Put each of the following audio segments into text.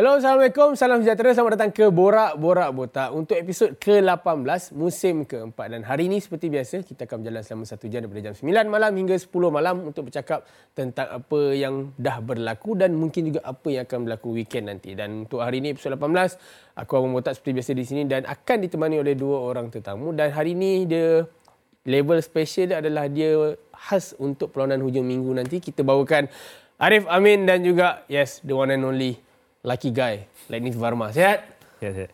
Hello, Assalamualaikum. Salam sejahtera. Selamat datang ke Borak Borak Botak untuk episod ke-18 musim keempat. Dan hari ini seperti biasa, kita akan berjalan selama satu jam daripada jam 9 malam hingga 10 malam untuk bercakap tentang apa yang dah berlaku dan mungkin juga apa yang akan berlaku weekend nanti. Dan untuk hari ini episod 18, aku akan botak seperti biasa di sini dan akan ditemani oleh dua orang tetamu. Dan hari ini dia level special dia adalah dia khas untuk perlawanan hujung minggu nanti. Kita bawakan Arif Amin dan juga yes, the one and only lucky guy, Lenny Varma. Sihat? Ya, sihat.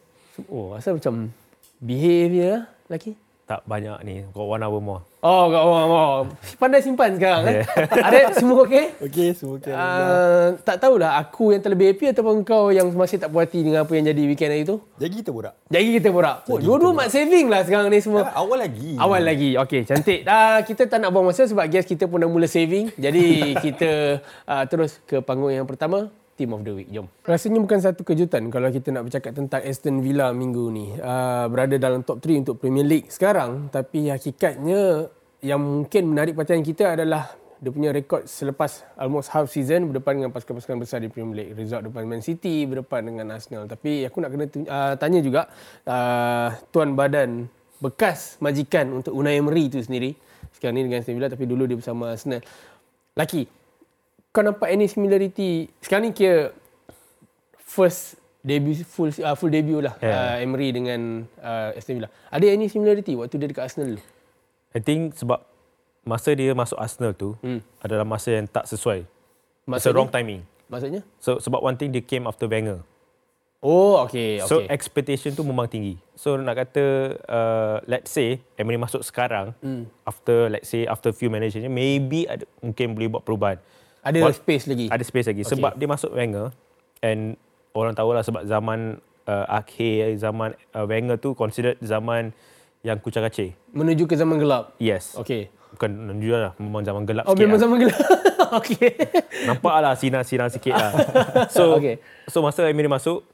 Oh, rasa macam behavior laki. Tak banyak ni. Got one hour more. Oh, kau oh, oh. Pandai simpan sekarang. Eh? Ada semua okey? Okey, semua okey. Uh, tak tahulah aku yang terlebih happy ataupun kau yang masih tak puas hati dengan apa yang jadi weekend hari tu? Jadi kita borak. Jadi kita borak. Oh, dua-dua mak saving lah sekarang ni semua. Ah, awal lagi. Awal lagi. Okey, cantik. Uh, kita tak nak buang masa sebab guest kita pun dah mula saving. Jadi kita uh, terus ke panggung yang pertama. Team of the Week. Jom. Rasanya bukan satu kejutan kalau kita nak bercakap tentang Aston Villa minggu ni. Uh, berada dalam top 3 untuk Premier League sekarang. Tapi hakikatnya yang mungkin menarik perhatian kita adalah dia punya rekod selepas almost half season berdepan dengan pasukan-pasukan besar di Premier League. Result depan Man City, berdepan dengan Arsenal. Tapi aku nak kena uh, tanya juga uh, tuan badan bekas majikan untuk Unai Emery itu sendiri. Sekarang ni dengan Aston Villa tapi dulu dia bersama Arsenal. Laki, kau nampak any similarity sekarang ni kira first debut full uh, full debut lah yeah. uh, Emery dengan uh, Aston Villa. Ada any similarity waktu dia dekat Arsenal dulu? I think sebab masa dia masuk Arsenal tu hmm. adalah masa yang tak sesuai. Masa wrong timing. Maksudnya? So sebab one thing dia came after Wenger. Oh, okay. okay. So expectation tu memang tinggi. So nak kata uh, let's say Emery masuk sekarang hmm. after let's say after few managers maybe ada, mungkin boleh buat perubahan. Ada What, space lagi. Ada space lagi. Okay. Sebab dia masuk Wenger and orang tahulah sebab zaman uh, akhir zaman uh, Wenger tu considered zaman yang kucang kacir. Menuju ke zaman gelap. Yes. Okay. Bukan menuju lah. Memang zaman gelap oh, sikit memang lah. zaman gelap. okay. Nampak lah sinar-sinar sikit lah. so, okay. so masa Emir masuk,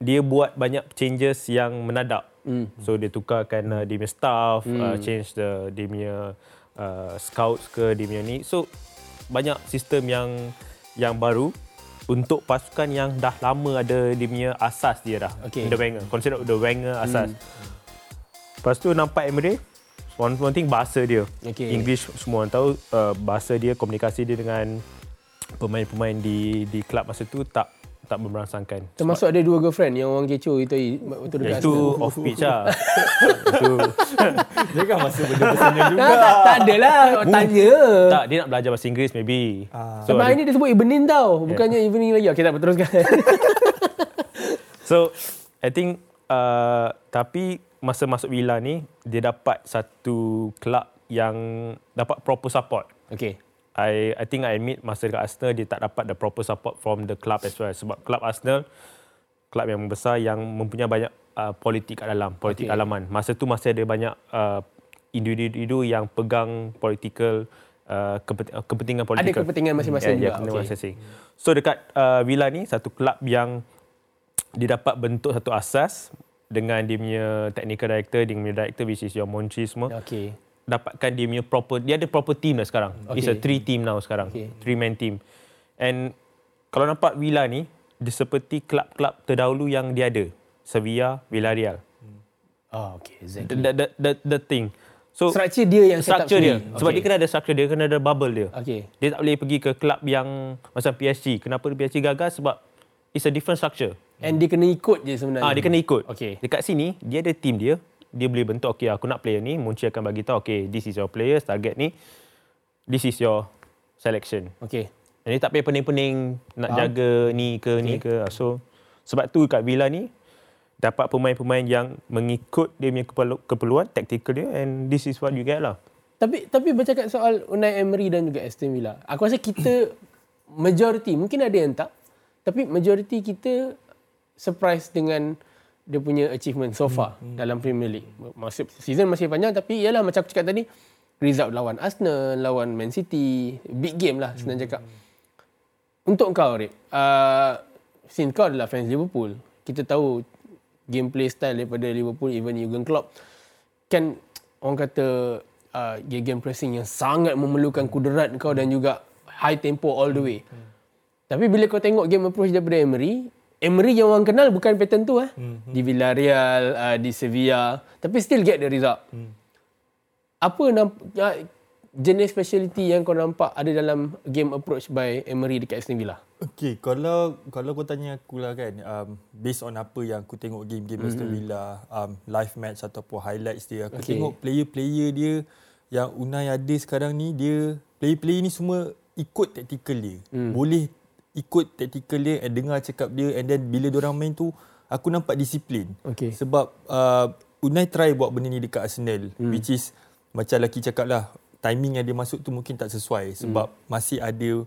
dia buat banyak changes yang menadak. Mm. So dia tukarkan uh, dia punya staff, mm. uh, change the dia punya uh, scouts ke dia punya ni. So banyak sistem yang yang baru untuk pasukan yang dah lama ada dia punya asas dia dah. Okay. The Wenger. Consider the Wenger asas. Hmm. Lepas tu nampak Emery, one, one thing bahasa dia. Okay. English semua orang tahu uh, bahasa dia, komunikasi dia dengan pemain-pemain di di klub masa tu tak tak memberangsangkan. Termasuk ada dua girlfriend yang orang kecoh itu waktu dekat Itu off pitch lah. itu. Dia kan masa benda pesannya juga. Tak, tak, tak adalah. Tanya. Tak, dia nak belajar bahasa Inggeris maybe. Ah. So, Sebab ini dia sebut evening tau. Bukannya yeah. evening lagi. Okay, tak teruskan. so, I think uh, tapi masa masuk Villa ni, dia dapat satu kelab yang dapat proper support. Okay. I I think I admit masa dekat Arsenal dia tak dapat the proper support from the club as well. Sebab club Arsenal club yang besar yang mempunyai banyak uh, politik kat dalam politik okay. alaman masa tu masih ada banyak uh, individu yang pegang political uh, kepentingan politik ada kepentingan masing-masing. ya, ya, juga okay. so dekat uh, Villa ni satu club yang dia dapat bentuk satu asas dengan dia punya technical director dengan punya director which is your Monchi semua. Okay dapatkan dia punya proper dia ada proper team dah sekarang. Okay. It's a three team now sekarang. Okay. Three man team. And kalau nampak Villa ni dia seperti klub-klub terdahulu yang dia ada. Sevilla, Villarreal. Oh, okay. Exactly. The, the, the, the thing. So, structure dia yang structure dia. Okay. Sebab dia kena ada structure dia, kena ada bubble dia. Okay. Dia tak boleh pergi ke klub yang macam PSG. Kenapa PSG gagal? Sebab it's a different structure. And dia kena ikut je sebenarnya. Ah, dia kena ikut. Okay. Dekat sini, dia ada team dia dia boleh bentuk okey aku nak player ni Munci akan bagi tahu okey this is your players target ni this is your selection okey jadi tak payah pening-pening nak Faham? jaga ni ke okay. ni ke so sebab tu kat Villa ni dapat pemain-pemain yang mengikut dia punya keperluan tactical dia and this is what you get lah tapi tapi bercakap soal Unai Emery dan juga Aston Villa aku rasa kita majority mungkin ada yang tak tapi majority kita surprise dengan dia punya achievement so far hmm, hmm. dalam Premier League. Masih season masih panjang tapi ialah macam aku cakap tadi result lawan Arsenal, lawan Man City, big game lah senang cakap. Untuk kau Rip, uh, since kau adalah fans Liverpool, kita tahu gameplay style daripada Liverpool even Jurgen Klopp kan orang kata uh, game pressing yang sangat memerlukan kuderat kau dan juga high tempo all the way. Hmm. Tapi bila kau tengok game approach daripada Emery, Emery yang orang kenal bukan pattern tu eh. Mm-hmm. Di Villarreal, uh, di Sevilla, tapi still get the result. Mm. Apa namp- uh, jenis speciality yang kau nampak ada dalam game approach by Emery dekat Aston Villa? Okay, kalau kalau kau tanya aku lah kan, um, based on apa yang aku tengok game-game mm-hmm. Aston Villa, um, live match ataupun highlights dia, aku okay. tengok player-player dia yang Unai ada sekarang ni, dia player-player ni semua ikut tactical dia. Mm. Boleh ikut tactical dia and dengar cakap dia and then bila dia orang main tu aku nampak disiplin. Okay. Sebab uh, Unai try buat benda ni dekat Arsenal hmm. which is macam laki cakap lah timing yang dia masuk tu mungkin tak sesuai sebab hmm. masih ada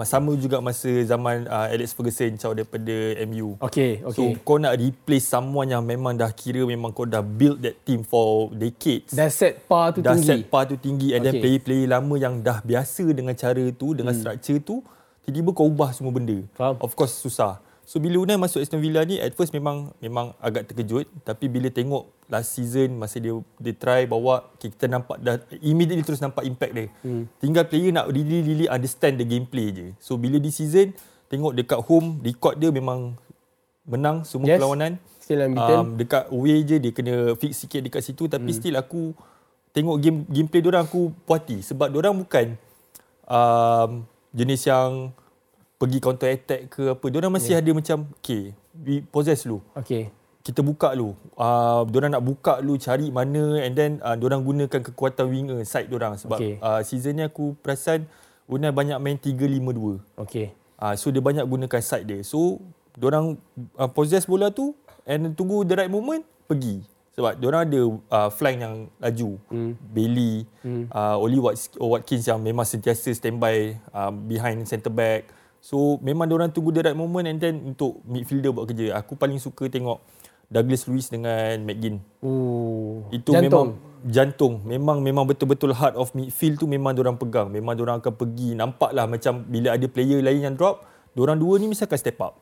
sama juga masa zaman uh, Alex Ferguson caw daripada MU. Okay, okay. So kau nak replace someone yang memang dah kira memang kau dah build that team for decades. Dah set par tu dah tinggi. Dah set par tu tinggi and okay. then player-player lama yang dah biasa dengan cara tu, dengan hmm. structure tu tiba-tiba kau ubah semua benda. Faham. Of course susah. So bila Unai masuk Aston Villa ni at first memang memang agak terkejut tapi bila tengok last season masa dia dia try bawa kita nampak dah immediately terus nampak impact dia. Hmm. Tinggal player nak really really understand the gameplay je. So bila di season tengok dekat home record dia memang menang semua yes. perlawanan. Still unbeaten. Um, dekat away je dia kena fix sikit dekat situ tapi hmm. still aku tengok game gameplay dia orang aku puati sebab dia orang bukan um, jenis yang pergi counter attack ke apa. Diorang masih yeah. ada macam, okay, we possess lu. Okay. Kita buka lu. Uh, diorang nak buka lu, cari mana and then uh, diorang gunakan kekuatan winger side diorang. Sebab okay. uh, season ni aku perasan Unai banyak main 3-5-2. Okay. Uh, so dia banyak gunakan side dia. So, diorang uh, possess bola tu and tunggu the right moment, pergi sebab dia orang ada uh, flank yang laju hmm. Bailey hmm. Uh, Oli Watkins yang memang sentiasa standby uh, behind centre back so memang dia orang tunggu the right moment and then untuk midfielder buat kerja aku paling suka tengok Douglas Lewis dengan McGinn oh. itu jantung. memang jantung memang memang betul-betul heart of midfield tu memang dia orang pegang memang dia orang akan pergi nampaklah macam bila ada player lain yang drop dia orang dua ni mesti akan step up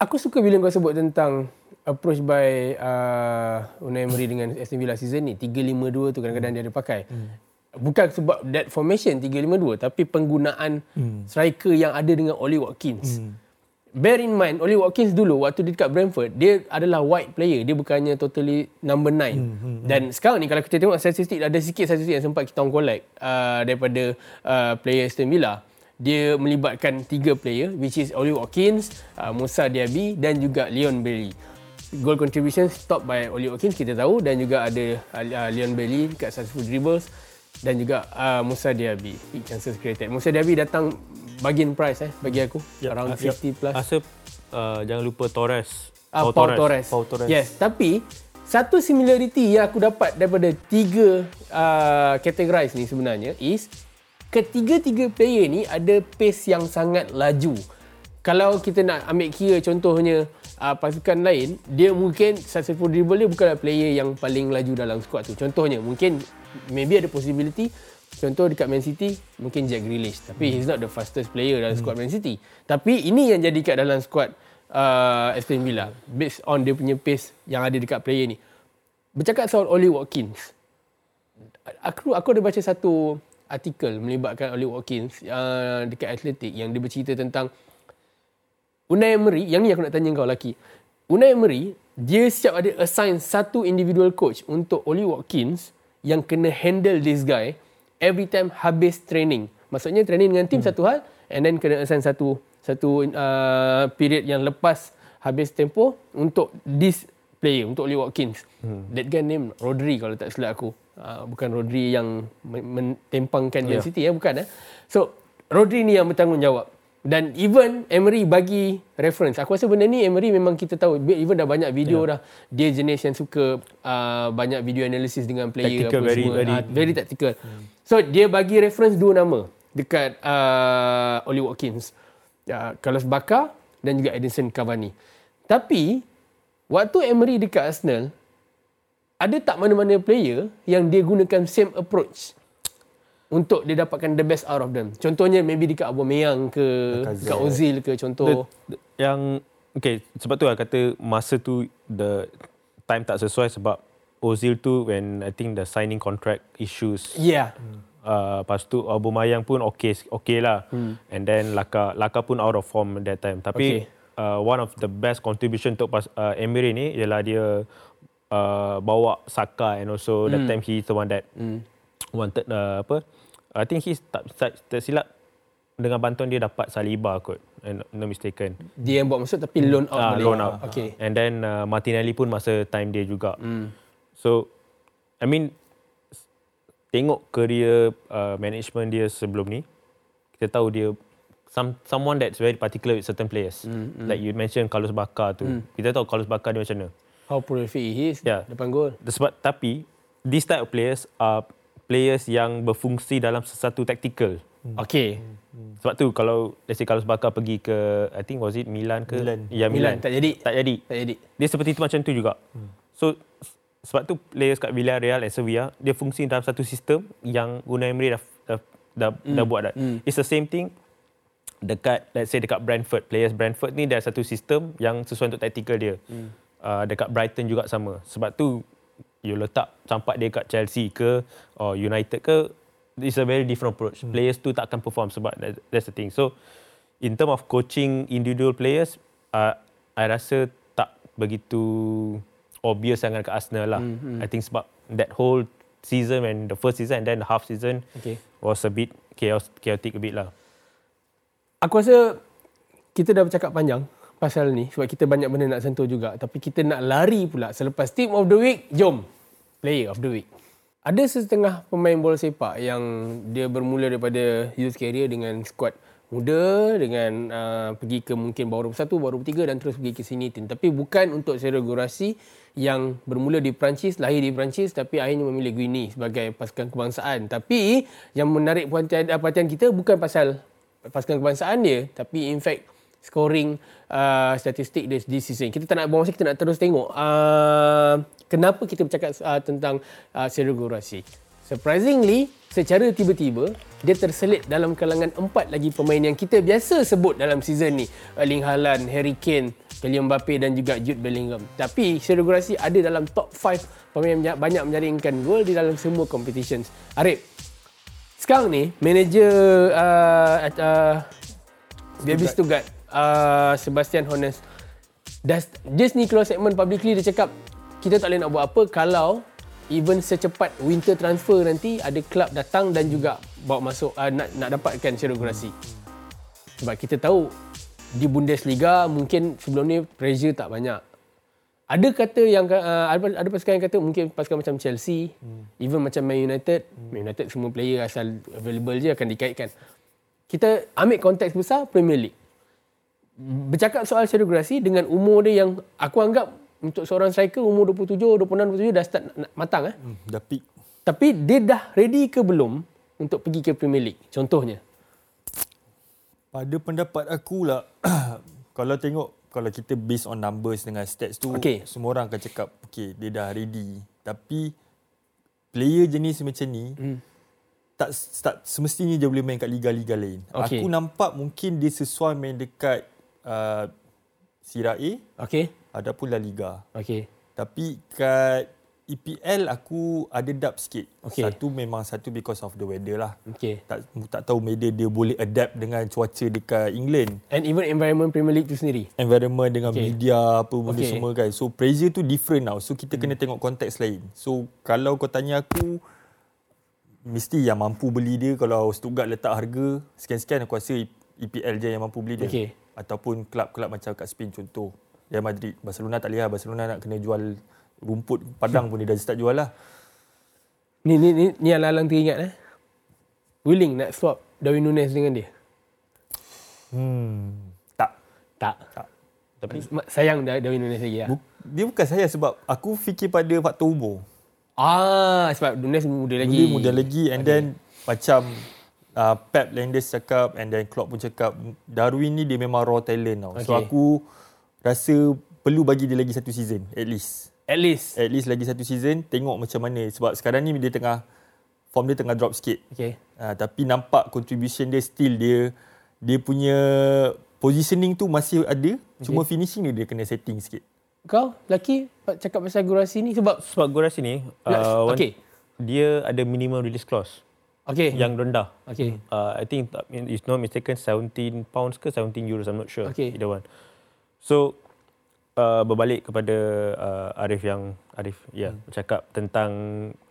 aku suka bila kau sebut tentang approach by uh, Unai Emery dengan Aston Villa season ni 3-5-2 tu kadang-kadang dia ada pakai. Hmm. Bukan sebab that formation 3-5-2 tapi penggunaan hmm. striker yang ada dengan Oli Watkins. Hmm. Bear in mind Oli Watkins dulu waktu dia dekat Brentford dia adalah white player dia bukannya totally number 9. Hmm. Hmm. Dan sekarang ni kalau kita tengok statistik ada sikit statistik yang sempat kita collect uh, daripada uh, player Aston Villa dia melibatkan tiga player which is Oli Watkins, uh, Musa Diaby dan juga Leon Bailey goal contribution stop by Oli Watkins kita tahu. Dan juga ada uh, Leon Bailey kat successful dribbles. Dan juga uh, Musa Diaby big chances created. Musa Diaby datang bagian price eh bagi aku. Yep. around yep. 50 plus. Asap uh, jangan lupa Torres. Uh, Paul, Paul Torres. Paul Torres. Yes tapi satu similarity yang aku dapat daripada tiga uh, categorize ni sebenarnya is ketiga-tiga player ni ada pace yang sangat laju. Kalau kita nak ambil kira contohnya uh, pasukan lain dia mungkin successful dribble dia bukanlah player yang paling laju dalam squad tu. Contohnya mungkin maybe ada possibility contoh dekat Man City mungkin Jack Grealish. Tapi hmm. he's not the fastest player dalam squad hmm. Man City. Tapi ini yang jadi kat dalam squad uh, Aston Villa based on dia punya pace yang ada dekat player ni. Bercakap soal Oli Watkins. Aku aku ada baca satu artikel melibatkan Oli Watkins uh, dekat Athletic yang dia bercerita tentang Unai Emery, yang ni aku nak tanya kau lagi. Unai Emery, dia siap ada assign satu individual coach untuk Oli Watkins yang kena handle this guy every time habis training. Maksudnya training dengan tim hmm. satu hal and then kena assign satu satu uh, period yang lepas habis tempo untuk this player, untuk Oli Watkins. Hmm. That guy name Rodri kalau tak silap aku. Uh, bukan Rodri yang mentempangkan yeah. City ya, bukan eh. So, Rodri ni yang bertanggungjawab. Dan even Emery bagi reference. Aku rasa benda ni Emery memang kita tahu. Even dah banyak video yeah. dah. Dia jenis yang suka uh, banyak video analysis dengan player. Tactical, apa very, semua. Very, uh, very tactical. Hmm. So dia bagi reference dua nama dekat uh, Oli Watkins. Uh, Carlos Baka dan juga Edinson Cavani. Tapi waktu Emery dekat Arsenal, ada tak mana-mana player yang dia gunakan same approach untuk dia dapatkan the best out of them. Contohnya maybe dekat Aubameyang ke dekat Ozil ke contoh. The, the, yang okay sebab tu lah kata masa tu the time tak sesuai sebab Ozil tu when I think the signing contract issues. Yeah. Uh, lepas tu Aubameyang pun okay okay lah. Hmm. And then Laka Laka pun out of form that time. Tapi okay. uh, one of the best contribution untuk pas, uh, Emery ni ialah dia uh, bawa Saka and also mm. that time he's the one that mm. wanted uh, apa I think he's tak, tak, tak silap dengan bantuan dia dapat Saliba kot and no mistaken. Dia yang buat masuk tapi loan out ah, loan out. Okay. And then uh, Martinelli pun masa time dia juga. Mm. so I mean tengok career uh, management dia sebelum ni kita tahu dia some someone that's very particular with certain players. Mm, mm. like you mentioned Carlos Bacca tu. Mm. kita tahu Carlos Bacca dia macam mana? How prolific he is Yeah. depan gol sebab tapi this type of players are players yang berfungsi dalam sesuatu tactical okay sebab tu kalau let's say Carlos Bacca pergi ke I think was it Milan ke Milan. ya Milan Milan, tak jadi tak jadi tak jadi dia seperti tu macam tu juga. Hmm. So sebab tu players kat Villarreal and Sevilla dia fungsi dalam satu sistem yang Unai Emery dah dah, dah, mm. dah buat dah. Mm. It's the same thing dekat let's say dekat Brentford. Players Brentford ni dia ada satu sistem yang sesuai untuk tactical dia. Mm. Uh, dekat Brighton juga sama. Sebab tu you letak campak dia kat Chelsea ke or United ke it's a very different approach. Mm. Players tu tak akan perform sebab that, that's the thing. So in term of coaching individual players uh, I rasa tak begitu obvious sangat ke Arsenal lah. Mm-hmm. I think sebab that whole season and the first season and then the half season Okay. was a bit chaos, chaotic a bit lah. Aku rasa kita dah bercakap panjang pasal ni sebab kita banyak benda nak sentuh juga tapi kita nak lari pula selepas team of the week jom player of the week. Ada setengah pemain bola sepak yang dia bermula daripada youth career dengan skuad muda dengan uh, pergi ke mungkin bawah 21 bawah 23 dan terus pergi ke sini tapi bukan untuk segregasi yang bermula di Perancis lahir di Perancis tapi akhirnya memilih Guinea sebagai pasukan kebangsaan. Tapi yang menarik perhatian, perhatian kita bukan pasal pasukan kebangsaan dia tapi in fact scoring uh, statistik dia di season. Kita tak nak buang masa kita nak terus tengok uh, kenapa kita bercakap uh, tentang uh, segregasi. Surprisingly, secara tiba-tiba dia terselit dalam kalangan empat lagi pemain yang kita biasa sebut dalam season ni. Erling Haaland, Harry Kane, Kylian Mbappe dan juga Jude Bellingham. Tapi segregasi ada dalam top 5 pemain yang banyak menjaringkan gol di dalam semua competitions. Arif, sekarang ni manager uh, uh, Derby Stuttgart uh, Sebastian Hones dah just ni keluar segmen publicly dia cakap kita tak boleh nak buat apa kalau even secepat winter transfer nanti ada klub datang dan juga bawa masuk uh, nak nak dapatkan segregasi. Sebab kita tahu di Bundesliga mungkin sebelum ni pressure tak banyak. Ada kata yang uh, ada ada pasukan yang kata mungkin pasukan macam Chelsea, hmm. even macam Man United, hmm. Man United semua player asal available je akan dikaitkan. Kita ambil konteks besar Premier League. Bercakap soal segregasi dengan umur dia yang aku anggap untuk seorang striker umur 27, 26, 27 dah start nak matang eh. Hmm, dah peak. Tapi dia dah ready ke belum untuk pergi ke Premier League? Contohnya. Pada pendapat aku lah, kalau tengok kalau kita based on numbers dengan stats tu, Okay. semua orang akan cakap, okay, dia dah ready. Tapi player jenis macam ni, hmm. tak, tak semestinya dia boleh main kat liga-liga lain. Okay. Aku nampak mungkin dia sesuai main dekat uh, Sira A Okay. ataupun La Liga. Okay. Tapi kat EPL aku ada doubt sikit. Okay. Satu memang satu because of the weather lah. Okay. Tak tak tahu media dia boleh adapt dengan cuaca dekat England. And even environment Premier League tu sendiri. Environment dengan Okay. media apa benda okay. semua kan. So pressure tu different now. So kita hmm. kena tengok konteks lain. So kalau kau tanya aku mesti yang mampu beli dia kalau Stuttgart letak harga sekian-sekian aku rasa EPL je yang mampu beli dia. Okay. Ataupun klub-klab macam kat Spain contoh. Real Madrid, Barcelona tak boleh lah. Barcelona nak kena jual rumput padang pun dia dah start jual lah. Ni ni ni, ni yang lalang teringat eh. Willing nak swap Darwin Nunes dengan dia? Hmm. Tak. Tak. Tak. Tapi sayang Dar- Darwin Nunes lagi lah. Dia bukan saya sebab aku fikir pada faktor umur. Ah, sebab Nunes muda lagi. Dia muda lagi and okay. then macam uh, Pep Landers cakap and then Klopp pun cakap Darwin ni dia memang raw talent tau. Okay. So aku rasa perlu bagi dia lagi satu season at least. At least. At least lagi satu season tengok macam mana sebab sekarang ni dia tengah form dia tengah drop sikit. Okay. Uh, tapi nampak contribution dia still dia dia punya positioning tu masih ada okay. cuma finishing dia dia kena setting sikit. Kau lelaki cakap pasal Gurasi ni sebab Sebab Gurasi ni, uh, okay. dia ada minimum release clause Okay. yang rendah. Okay. Uh, I think, if not mistaken, 17 pounds ke 17 euros, I'm not sure. Okay. Either one. So uh, berbalik kepada uh, Arif yang Arif ya yeah, hmm. cakap tentang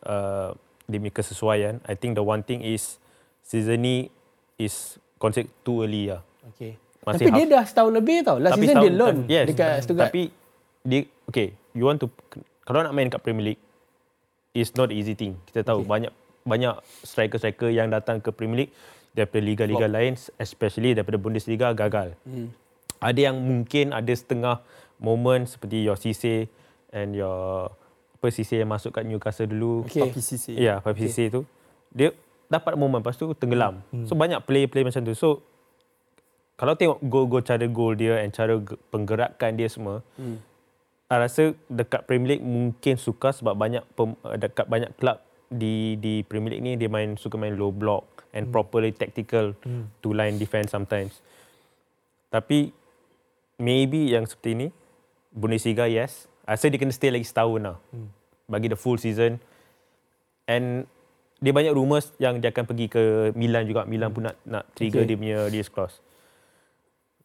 uh, demi kesesuaian. I think the one thing is season ni is considered too early lah. Okay. Masih tapi dia dah setahun lebih tau. Last tapi season dia loan yes, dekat Stuttgart. Tapi dia okay, you want to kalau nak main kat Premier League is not easy thing. Kita tahu okay. banyak banyak striker-striker yang datang ke Premier League daripada liga-liga lain especially daripada Bundesliga gagal. Hmm. Ada yang mungkin ada setengah moment seperti your Cisse and your apa Cisse yang masuk kat Newcastle dulu. Okay. Papi Cisse. Ya, Papi okay. tu. Dia dapat moment lepas tu tenggelam. Hmm. So banyak play-play macam tu. So kalau tengok gol-gol cara gol dia and cara penggerakan dia semua, hmm. saya rasa dekat Premier League mungkin suka sebab banyak pem, dekat banyak klub di di Premier League ni dia main suka main low block and hmm. properly tactical hmm. to line defense sometimes. Tapi maybe yang seperti ini Bundesliga yes. Rasa dia kena stay lagi setahun lah. Hmm. Bagi the full season. And dia banyak rumours yang dia akan pergi ke Milan juga. Milan pun nak nak trigger okay. dia punya release clause.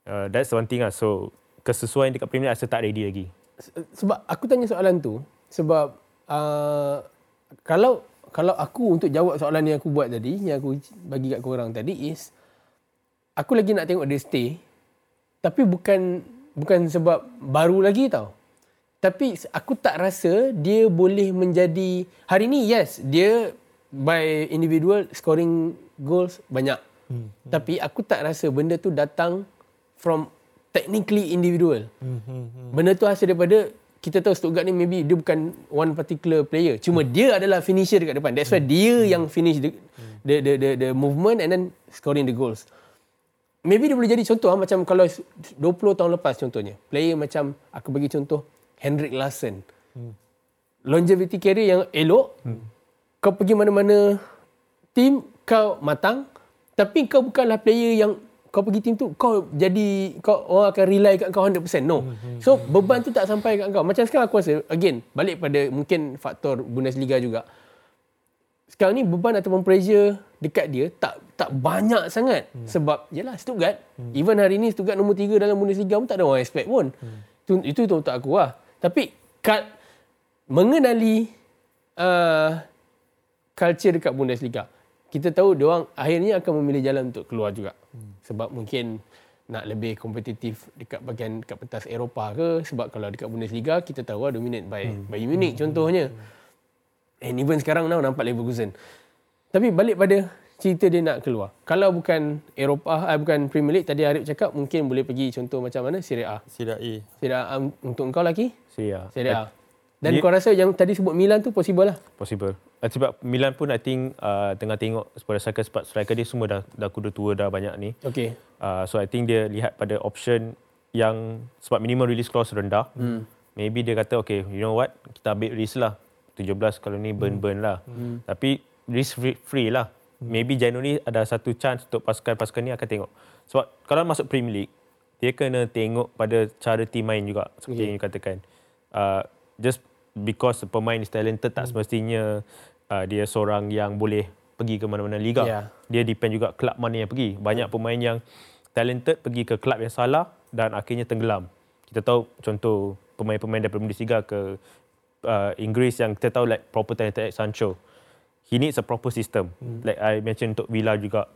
Uh, that's one thing lah. So, kesesuaian dekat Premier League rasa tak ready lagi. Sebab aku tanya soalan tu. Sebab uh, kalau kalau aku untuk jawab soalan yang aku buat tadi, yang aku bagi kat korang tadi is, aku lagi nak tengok dia stay. Tapi bukan bukan sebab baru lagi tau. Tapi aku tak rasa dia boleh menjadi hari ni yes dia by individual scoring goals banyak. Hmm. Tapi aku tak rasa benda tu datang from technically individual. Hmm. Hmm. Benda tu hasil daripada kita tahu Stuttgart ni maybe dia bukan one particular player. Cuma hmm. dia adalah finisher dekat depan. That's why dia hmm. yang finish the, the the the the movement and then scoring the goals maybe dia boleh jadi contoh ah, macam kalau 20 tahun lepas contohnya. Player macam aku bagi contoh Hendrik Larsson. Hmm. Longevity career yang elok. Hmm. Kau pergi mana-mana team kau matang tapi kau bukanlah player yang kau pergi team tu kau jadi kau orang akan rely kat kau 100%. No. Hmm, hmm. So beban tu tak sampai kat kau. Macam sekarang aku rasa again balik pada mungkin faktor Bundesliga juga. Sekarang ni beban ataupun pressure dekat dia tak tak banyak sangat hmm. sebab yalah Stuttgart hmm. even hari ni Stuttgart nombor 3 dalam Bundesliga pun tak ada orang expect pun hmm. itu itu tu untuk aku lah tapi kat mengenali uh, culture dekat Bundesliga kita tahu dia orang akhirnya akan memilih jalan untuk keluar juga hmm. sebab mungkin nak lebih kompetitif dekat bahagian dekat pentas Eropah ke sebab kalau dekat Bundesliga kita tahu lah dominate by hmm. by Munich hmm. contohnya hmm. and even sekarang now nampak Leverkusen tapi balik pada cerita dia nak keluar. Kalau bukan Eropah, eh, bukan Premier League, tadi Arif cakap mungkin boleh pergi contoh macam mana? Serie A. Serie A. Serie A um, untuk kau lagi? Serie A. Serie A. Dan dia, kau rasa yang tadi sebut Milan tu possible lah? Possible. Uh, sebab Milan pun I think uh, tengah tengok pada striker sebab striker dia semua dah dah kuda tua dah banyak ni. Okay. Uh, so I think dia lihat pada option yang sebab minimum release clause rendah. Hmm. Maybe dia kata okay, you know what? Kita ambil risk lah. 17 kalau ni burn-burn lah. Hmm. Tapi risk free, free lah. Hmm. maybe January ada satu chance untuk pasukan-pasukan ni akan tengok. Sebab kalau masuk Premier League, dia kena tengok pada cara team main juga seperti yeah. yang katakan. Uh, just because pemain is talented tak hmm. semestinya uh, dia seorang yang boleh pergi ke mana-mana liga. Yeah. Dia depend juga klub mana yang pergi. Banyak pemain yang talented pergi ke klub yang salah dan akhirnya tenggelam. Kita tahu contoh pemain-pemain daripada Bundesliga ke uh, Inggeris yang kita tahu like proper talented like Sancho he needs a proper system. Hmm. Like I mentioned untuk Villa juga.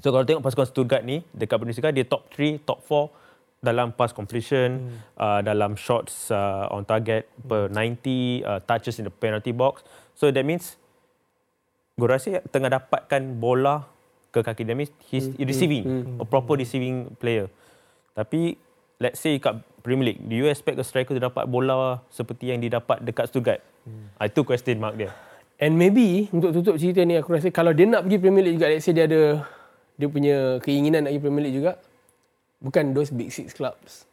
So kalau tengok pasukan Stuttgart ni dekat Bundesliga dia top 3, top 4 dalam pass completion, hmm. uh, dalam shots uh, on target hmm. per 90, uh, touches in the penalty box. So that means gue rasa tengah dapatkan bola ke kaki dia. He's hmm. receiving, hmm. hmm. a proper receiving player. Tapi let's say kat Premier League, do you expect a striker to dapat bola seperti yang didapat dekat Stuttgart? Hmm. Itu question mark dia. And maybe untuk tutup cerita ni aku rasa kalau dia nak pergi Premier League juga let's say dia ada dia punya keinginan nak pergi Premier League juga bukan those big six clubs.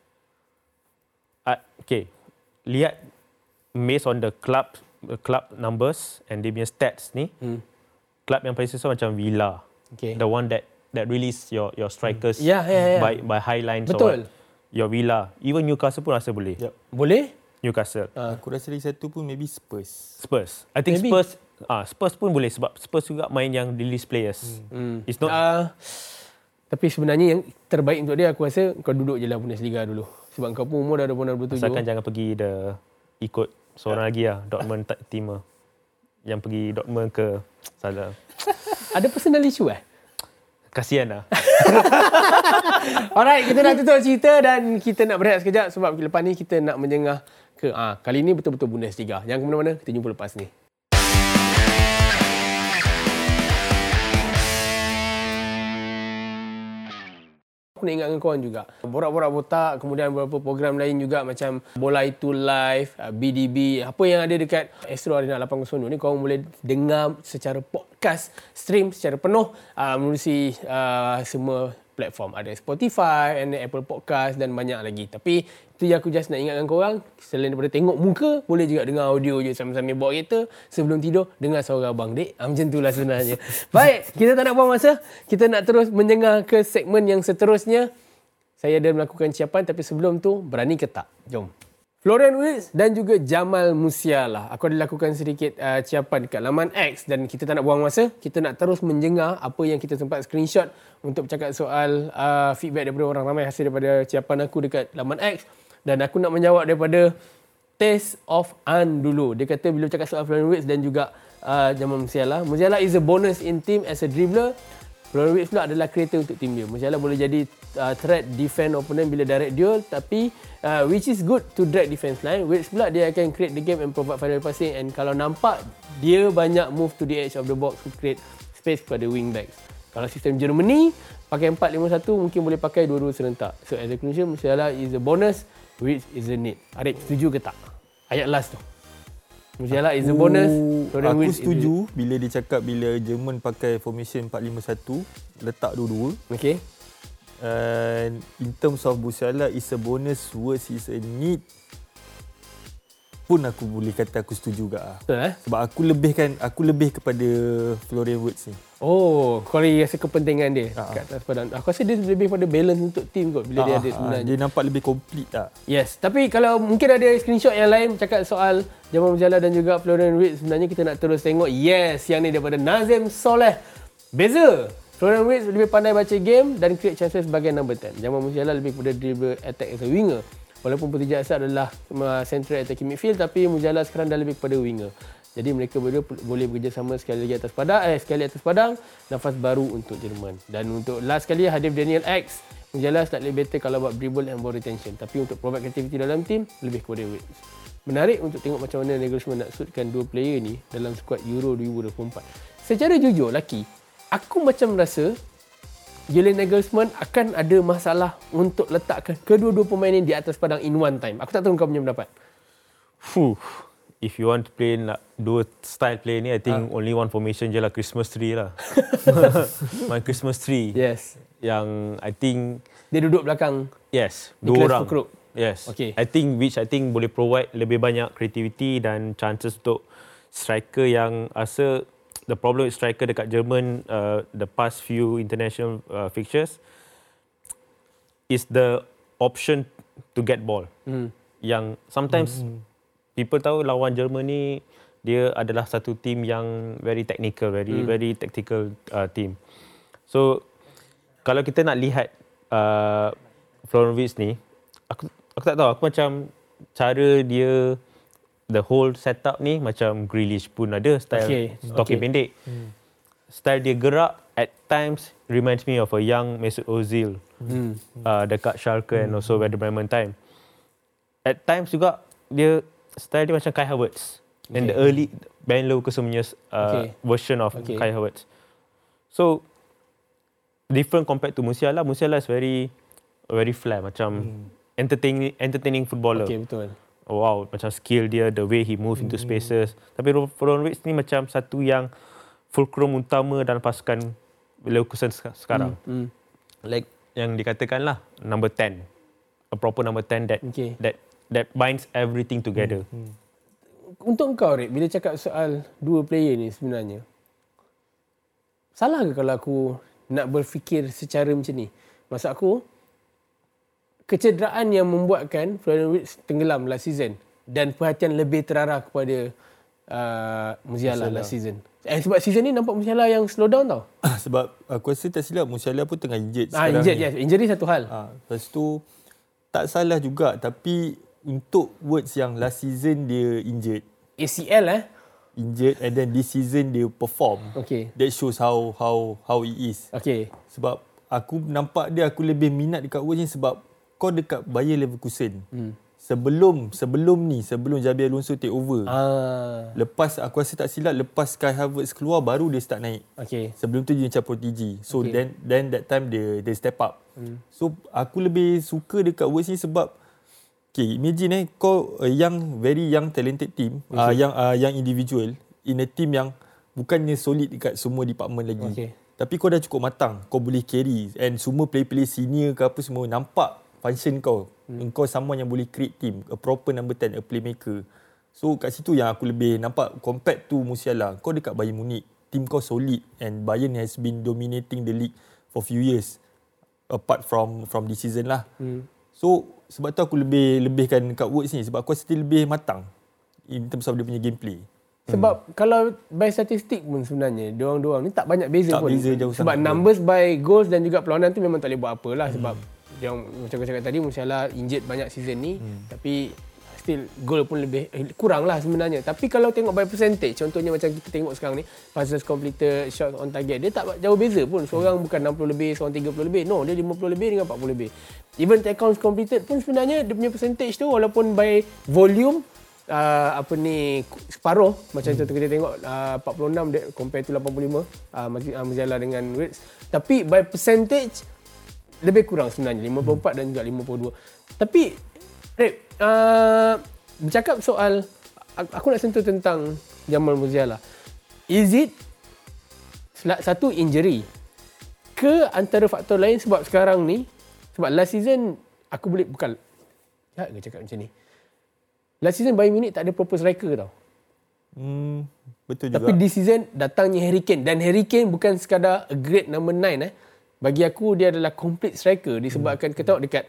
Uh, okay. Lihat based on the club the club numbers and dia punya stats ni. Hmm. Club yang paling susah macam Villa. Okay. The one that that release your your strikers hmm. yeah, yeah, yeah. by by high lines Betul. or what. Your Villa. Even Newcastle pun rasa boleh. Yep. Boleh? Newcastle. Uh, aku rasa lagi satu pun maybe Spurs. Spurs. I think maybe. Spurs ah uh, Spurs pun boleh sebab Spurs juga main yang release players. Hmm. It's not uh, tapi sebenarnya yang terbaik untuk dia aku rasa kau duduk je lah Bundesliga dulu. Sebab kau pun umur dah 26 27. Asalkan jangan pergi the ikut seorang lagi lah Dortmund tak team yang pergi Dortmund ke salah. Ada personal issue eh? Kasihan lah. Alright, kita dah tutup cerita dan kita nak berehat sekejap sebab lepas ni kita nak menjengah ke ah kali ni betul-betul Bundesliga. Yang ke mana-mana kita jumpa lepas ni. Aku nak ingatkan kawan juga. Borak-borak botak, kemudian beberapa program lain juga macam Bola Itu Live, BDB, ah, apa yang ada dekat Astro Arena 802 ni, kawan boleh dengar secara podcast, stream secara penuh uh, menerusi uh, semua platform. Ada Spotify, ada Apple Podcast dan banyak lagi. Tapi itu yang aku just nak ingatkan korang. Selain daripada tengok muka, boleh juga dengar audio je sambil-sambil bawa kereta. Sebelum tidur, dengar suara abang. Dek, ah, macam itulah sebenarnya. Baik, kita tak nak buang masa. Kita nak terus menjengah ke segmen yang seterusnya. Saya ada melakukan siapan tapi sebelum tu, berani ke tak? Jom. Florian Wirtz dan juga Jamal Musiala. Aku ada lakukan sedikit uh, ciapan dekat laman X dan kita tak nak buang masa. Kita nak terus menjengah apa yang kita sempat screenshot untuk bercakap soal uh, feedback daripada orang ramai hasil daripada ciapan aku dekat laman X. Dan aku nak menjawab daripada Taste of An dulu. Dia kata bila cakap soal Florian Wirtz dan juga uh, Jamal Musiala. Musiala is a bonus in team as a dribbler. Florian Wirtz pula adalah creator untuk tim dia. Musiala boleh jadi uh, threat defend opponent bila direct duel tapi uh, which is good to drag defense line which pula dia akan create the game and provide final passing and kalau nampak dia banyak move to the edge of the box to create space pada wing backs. Kalau sistem Germany pakai 4-5-1 mungkin boleh pakai dua-dua serentak. So as a conclusion Musiala is a bonus which is a need Arif setuju ke tak? Ayat last tu. Musiala is a bonus Florian aku setuju bila dia cakap bila Jerman pakai formation 4-5-1 letak dua-dua. Okay And in terms of Musiala is a bonus, words is a need. Pun aku boleh kata aku setuju juga. Betul eh? Sebab aku lebih kan, aku lebih kepada Florian Wirtz ni. Oh, kau rasa kepentingan dia uh-huh. kat atas padang. Aku rasa dia lebih pada balance untuk team kot bila uh-huh. dia ada sebenarnya. Dia nampak lebih complete tak? Yes, tapi kalau mungkin ada screenshot yang lain cakap soal Jamal Musiala dan juga Florian Wirtz sebenarnya kita nak terus tengok. Yes, yang ni daripada Nazim Soleh. Beza. Florian Wirtz lebih pandai baca game dan create chances sebagai number 10. Jamal Musiala lebih kepada dribble attack as a winger. Walaupun Putih Asad adalah central attacking midfield tapi Musiala sekarang dah lebih kepada winger. Jadi mereka berdua boleh bekerjasama sekali lagi atas padang, eh sekali atas padang, nafas baru untuk Jerman. Dan untuk last kali Hadif Daniel X, Musiala slightly better kalau buat dribble and ball retention. Tapi untuk provide creativity dalam team, lebih kepada Wirtz. Menarik untuk tengok macam mana Nagelsmann nak suitkan dua player ni dalam skuad Euro 2024. Secara jujur, laki, aku macam rasa Julian Nagelsmann akan ada masalah untuk letakkan kedua-dua pemain ini di atas padang in one time. Aku tak tahu kau punya pendapat. Fuh. If you want to play nak dua style play ni, I think ha. only one formation je lah Christmas tree lah. My Christmas tree. Yes. Yang I think dia duduk belakang. Yes, dua orang. Fukruk. Yes. Okay. I think which I think boleh provide lebih banyak creativity dan chances untuk striker yang rasa the problem with striker dekat Jerman uh, the past few international uh, fixtures is the option to get ball. Mm. Yang sometimes mm. people tahu lawan Jerman ni dia adalah satu team yang very technical, very mm. very tactical uh, team. So kalau kita nak lihat uh, Florian ni, aku aku tak tahu aku macam cara dia the whole setup ni macam Grealish pun ada style okay. talking okay. pendek. Hmm. Style dia gerak at times reminds me of a young Mesut Ozil hmm. uh, dekat Schalke hmm. and also Werder Bremen time. At times juga dia style dia macam Kai Havertz. Okay. And the early Ben Leverkusen punya uh, okay. version of okay. Kai Havertz. So different compared to Musiala. Musiala is very very flat macam hmm. entertaining entertaining footballer. Okay, betul oh, wow macam skill dia the way he move into hmm. spaces tapi Ron Wicks ni macam satu yang fulcrum utama dalam pasukan Leverkusen sekarang mm. Mm. like yang dikatakan lah number 10 a proper number 10 that okay. that that binds everything together mm. untuk kau Rick bila cakap soal dua player ni sebenarnya salah ke kalau aku nak berfikir secara macam ni maksud aku kecederaan yang membuatkan Florian Wirtz tenggelam last season dan perhatian lebih terarah kepada uh, Musiala last season. Eh, sebab season ni nampak Musiala yang slow down tau. sebab aku rasa tak silap Musiala pun tengah injured ah, sekarang injured, ni. Yes. Injury satu hal. Ah, lepas tu tak salah juga tapi untuk words yang last season dia injured. ACL eh? Injured and then this season dia perform. Okay. That shows how how how it is. Okay. Sebab aku nampak dia aku lebih minat dekat words ni sebab kau dekat Bayer Leverkusen. Hmm. Sebelum sebelum ni sebelum Jabi Alonso take over. Ah. Lepas aku rasa tak silap lepas Kai Havertz keluar baru dia start naik. Okay. Sebelum tu dia macam protigi. So Okay. then then that time dia dia step up. Hmm. So aku lebih suka dekat Wolves ni sebab okay, imagine eh kau a young very young talented team, okay. uh, yang uh, yang individual in a team yang bukannya solid dekat semua department lagi. Okay. Tapi kau dah cukup matang, kau boleh carry and semua player-player senior ke apa semua nampak function kau. Hmm. Kau someone yang boleh create team, a proper number 10, a playmaker. So kat situ yang aku lebih nampak compared to Musiala. Kau dekat Bayern Munich, team kau solid and Bayern has been dominating the league for few years apart from from this season lah. Hmm. So sebab tu aku lebih lebihkan kat Woods ni sebab aku dia lebih matang in terms of dia punya gameplay. Sebab hmm. kalau by statistik pun sebenarnya diorang-diorang ni tak banyak beza Tak pun. beza jauh Sebab sangat numbers by goals dan juga perlawanan tu memang tak boleh buat apa lah sebab dia macam aku cakap tadi Musiala injured banyak season ni hmm. tapi still goal pun lebih eh, kurang lah sebenarnya. Tapi kalau tengok by percentage contohnya macam kita tengok sekarang ni passes completed, shot on target dia tak jauh beza pun. Seorang bukan 60 lebih, seorang 30 lebih. No, dia 50 lebih dengan 40 lebih. Even tackles completed pun sebenarnya dia punya percentage tu walaupun by volume uh, apa ni separuh macam contoh kita tengok uh, 46 dia compare to 85 uh, Musiala dengan Wits tapi by percentage lebih kurang sebenarnya 54 dan juga 52 tapi Rip uh, bercakap soal aku nak sentuh tentang Jamal Musiala is it satu injury ke antara faktor lain sebab sekarang ni sebab last season aku boleh bukan jahat ke cakap macam ni Last season Bayern Munich tak ada proper striker tau. Hmm, betul juga. Tapi this season datangnya Harry Kane dan Harry Kane bukan sekadar a great number 9 eh. Bagi aku dia adalah complete striker disebabkan hmm. kita tengok dekat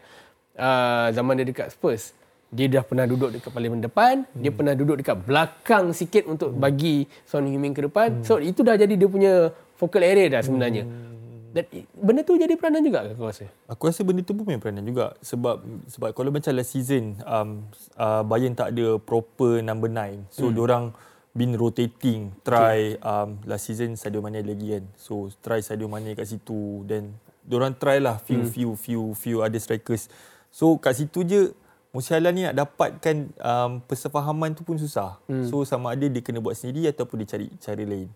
uh, zaman dia dekat Spurs. Dia dah pernah duduk dekat paling depan, hmm. dia pernah duduk dekat belakang sikit untuk hmm. bagi Son Heung-min ke depan. Hmm. So itu dah jadi dia punya focal area dah sebenarnya. Hmm. Dan benda tu jadi peranan juga ke kau rasa? Aku rasa benda tu pun main peranan juga sebab sebab kalau macam last season um, uh, Bayern tak ada proper number 9. So hmm. orang been rotating try okay. um, last season Sadio Mane lagi kan. So try Sadio Mane kat situ then orang try lah few hmm. few few few other strikers. So kat situ je Musiala ni nak dapatkan um, persefahaman tu pun susah. Hmm. So sama ada dia kena buat sendiri ataupun dia cari cara lain.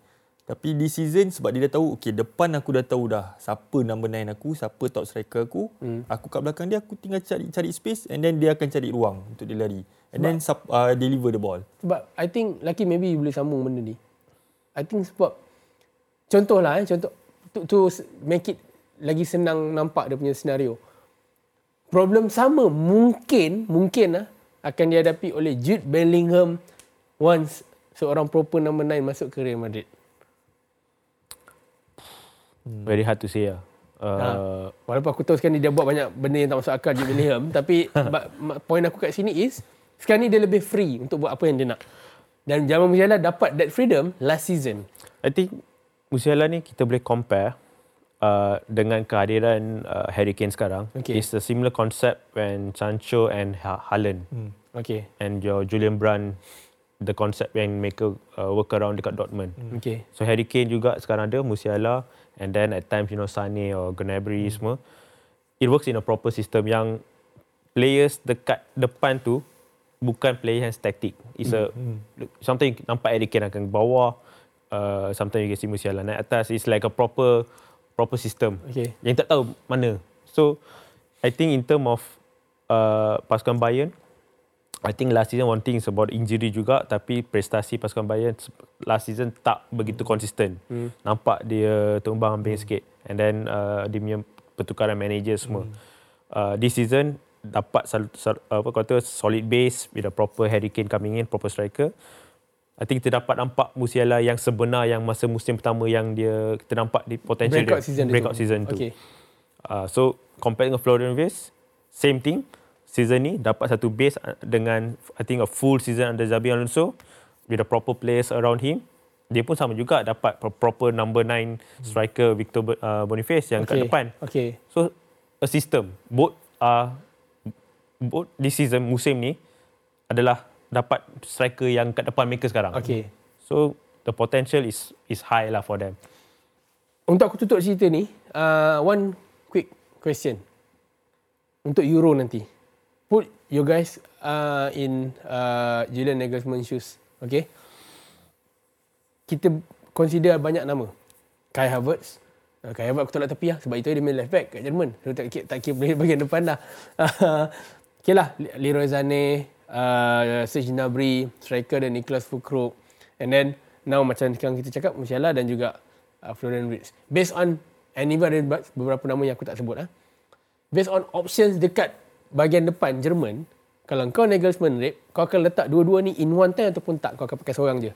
Tapi di season sebab dia dah tahu okey depan aku dah tahu dah siapa number 9 aku, siapa top striker aku. Hmm. Aku kat belakang dia aku tinggal cari cari space and then dia akan cari ruang untuk dia lari. And sebab, then uh, deliver the ball. Sebab I think laki maybe boleh sambung benda ni. I think sebab contohlah eh contoh to, to make it lagi senang nampak dia punya senario. Problem sama mungkin mungkin lah akan dihadapi oleh Jude Bellingham once seorang proper number 9 masuk ke Real Madrid. Hmm. Very hard to say lah. Uh, ha. Walaupun aku tahu sekarang ni dia buat banyak benda yang tak masuk akal Jude Bellingham. tapi point aku kat sini is, sekarang ni dia lebih free untuk buat apa yang dia nak. Dan Jamal Musiala dapat that freedom last season. I think Musiala ni kita boleh compare uh, dengan kehadiran uh, Harry Kane sekarang. Okay. It's a similar concept when Sancho and ha- Haaland. Hmm. Okay. And your Julian Brand the concept yang mereka uh, work around dekat Dortmund. Hmm. Okay. So Harry Kane juga sekarang ada Musiala and then at times you know Sane or Gnabry hmm. semua. It works in a proper system yang players dekat depan tu bukan player yang static. It's hmm. a hmm. something nampak Harry Kane akan bawah uh, sometimes you can see Musiala naik atas. It's like a proper proper system. Okay. Yang tak tahu mana. So I think in term of uh, pasukan Bayern I think last season one thing is about injury juga tapi prestasi pasukan Bayern last season tak begitu konsisten. Hmm. Nampak dia tumbang ambing hmm. sikit and then uh, dia punya pertukaran manager semua. Hmm. Uh, this season dapat sal, sal, apa kata solid base with a proper Harry Kane coming in, proper striker. I think kita dapat nampak Musiala yang sebenar yang masa musim pertama yang dia kita nampak di potential breakout dia season breakout season tu. Okay. Uh, so compare dengan Florian Wirtz, same thing. Season ni dapat satu base uh, dengan I think a full season under Xabi Alonso with the proper players around him. Dia pun sama juga dapat proper number 9 striker Victor uh, Boniface yang okay. kat depan. Okay. So a system both are both this season musim ni adalah dapat striker yang kat depan mereka sekarang. Okay. So the potential is is high lah for them. Untuk aku tutup cerita ni, uh, one quick question. Untuk Euro nanti. Put you guys uh, in uh, Julian Nagelsmann shoes. Okay. Kita consider banyak nama. Kai Havertz. Uh, Kai Havertz aku tolak tepi lah. Sebab itu dia main left back kat Jerman. So, tak, kira- tak kira bahagian depan dah. okay lah. Leroy Sané, uh, Serge Gnabry, striker dan Nicolas Foucault. And then now macam sekarang kita cakap Musiala dan juga uh, Florian Wirtz. Based on and even ada beberapa nama yang aku tak sebut ah. Based on options dekat bahagian depan Jerman, kalau kau Nagelsmann rep, kau akan letak dua-dua ni in one time ataupun tak kau akan pakai seorang je.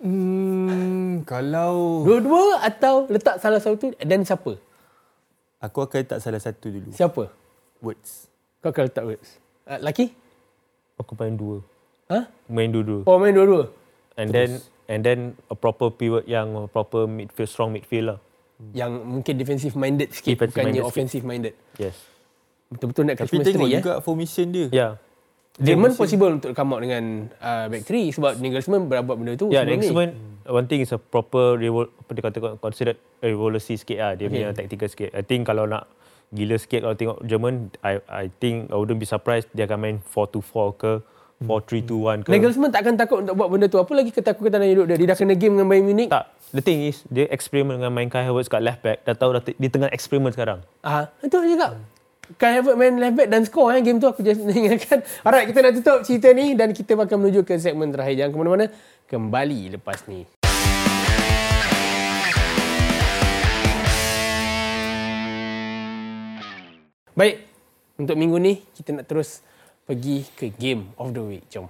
Hmm, kalau Dua-dua atau letak salah satu dan siapa? aku akan letak salah satu dulu. Siapa? Words. Kau akan letak Wirtz. Uh, laki? Aku main dua. Ha? Main dua-dua. Oh main dua-dua. And then and then a proper pivot yang proper midfield strong midfield lah. Yang mungkin defensive minded sikit Defensive bukannya minded sikit. offensive minded. Yes. Betul-betul nak Tapi Christmas tengok tree ya. juga formation dia. Yeah. Jerman possible untuk come out dengan uh, back three sebab Nagelsmann berbuat benda tu Yeah, sebelum. Nagelsmann one thing is a proper revol, apa dia kata considered revolusi sikit lah. Dia Okay. punya tactical sikit. I think kalau nak gila sikit kalau tengok Jerman, I I think I wouldn't be surprised dia akan main 4-2-4 ke 4-3-2-1 ke. Nagelsmann takkan takut untuk buat benda tu. Apa lagi ketakutan dalam hidup dia? Dia dah kena game dengan Bayern Munich. Tak. The thing is, dia eksperimen dengan main Kai Havertz kat left back. Dah tahu dah t- dia tengah eksperimen sekarang. Ah, itu aku cakap. Kai Havertz main left back dan score eh, game tu aku just ingatkan. Alright, kita nak tutup cerita ni dan kita akan menuju ke segmen terakhir. Jangan ke mana-mana. Kembali lepas ni. Baik, untuk minggu ni kita nak terus pergi ke game of the week. Jom.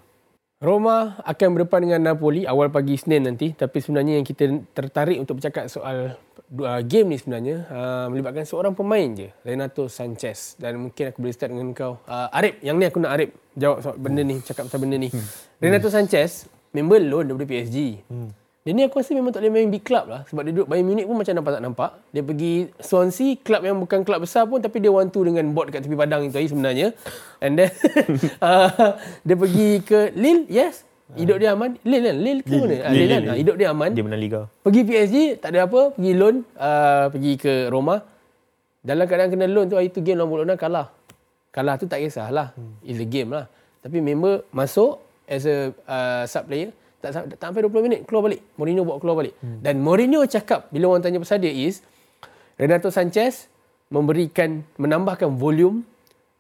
Roma akan berdepan dengan Napoli awal pagi Senin nanti. Tapi sebenarnya yang kita tertarik untuk bercakap soal uh, game ni sebenarnya uh, melibatkan seorang pemain je. Renato Sanchez. Dan mungkin aku boleh start dengan kau. Uh, Arif, yang ni aku nak Arif jawab soal benda ni, cakap pasal benda ni. Hmm. Renato Sanchez, member loan daripada PSG. Hmm. Dia ni aku rasa memang tak boleh main big club lah. Sebab dia duduk Bayern Munich pun macam nampak tak nampak. Dia pergi Swansea, club yang bukan club besar pun tapi dia one two dengan board dekat tepi padang itu sebenarnya. And then uh, dia pergi ke Lille, yes. Hidup dia aman. Lille kan? Lille ke mana? Ah, Lille kan? Hidup dia aman. Dia menang Liga. Pergi PSG, tak ada apa. Pergi loan, uh, pergi ke Roma. Dalam keadaan kena loan tu, hari tu game lawan Bologna kalah. Kalah tu tak kisahlah. It's a game lah. Tapi member masuk as a uh, sub player. Tak, sam- tak sampai 20 minit, keluar balik. Mourinho bawa keluar balik. Dan Mourinho cakap, bila orang tanya pasal dia is, Renato Sanchez memberikan, menambahkan volume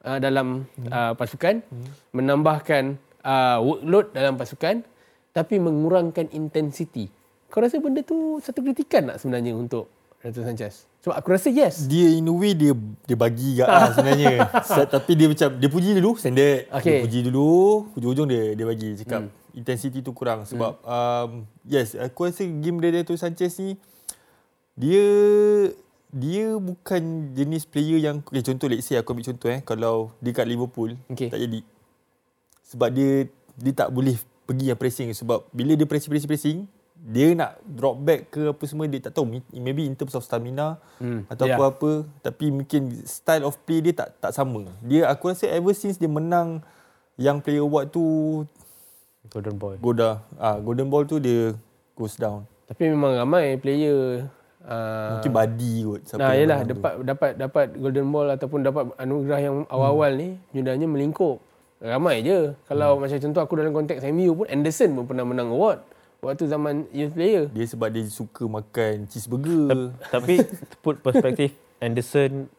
uh, dalam uh, pasukan. Menambahkan uh, workload dalam pasukan. Tapi mengurangkan intensity. Kau rasa benda tu satu kritikan tak sebenarnya untuk Renato Sanchez? Sebab aku rasa yes. Dia in a way dia dia bagi gak lah sebenarnya. Tapi dia macam dia puji dulu standard. Okay. Dia puji dulu, hujung-hujung dia dia bagi cakap hmm. intensity tu kurang sebab hmm. um, yes aku rasa game Renato Sanchez ni dia dia bukan jenis player yang okay, contoh let's say aku ambil contoh eh kalau dia kat Liverpool Okay. tak jadi. Sebab dia dia tak boleh pergi yang pressing sebab bila dia pressing pressing pressing dia nak drop back ke apa semua dia tak tahu maybe in terms of stamina Hmm, hmm, atau ya. apa-apa tapi mungkin style of play dia tak tak sama. Dia aku rasa ever since dia menang yang player award tu Golden Boy. Goda ah golden ball tu dia goes down. Tapi memang ramai player uh, Mungkin body kot siapa Nah, yalah menang tu. dapat dapat dapat golden ball ataupun dapat anugerah yang awal-awal ni judanya melingkup. Ramai je. Kalau macam contoh aku dalam konteks MU pun Anderson pun pernah menang award waktu zaman youth player. Dia sebab dia suka makan cheeseburger. Tapi put perspektif Anderson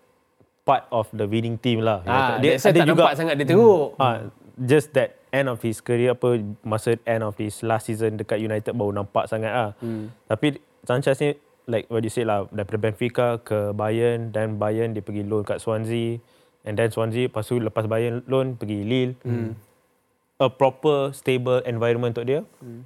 part of the winning team lah. Ah, dia tak nampak sangat dia teruk. Ah, just that end of his career apa masa end of his last season dekat United baru nampak sangat lah. Hmm. Tapi Sanchez ni like what you said lah daripada Benfica ke Bayern dan Bayern dia pergi loan kat Swansea and then Swansea lepas tu lepas Bayern loan pergi Lille. Hmm. A proper stable environment untuk dia. Hmm.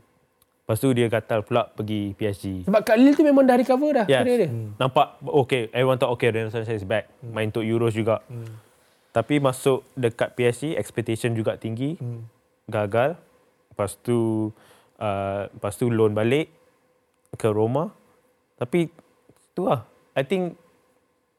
Lepas tu dia gatal pula pergi PSG. Sebab kat Lille tu memang dah recover dah Yes. dia. Hmm. Nampak okay, everyone thought okay, Renato Sanchez is back. Hmm. Main untuk Euros juga. Hmm. Tapi masuk dekat PSG, expectation juga tinggi. Hmm. Gagal. Lepas tu uh, lepas tu loan balik ke Roma. Tapi tu lah. I think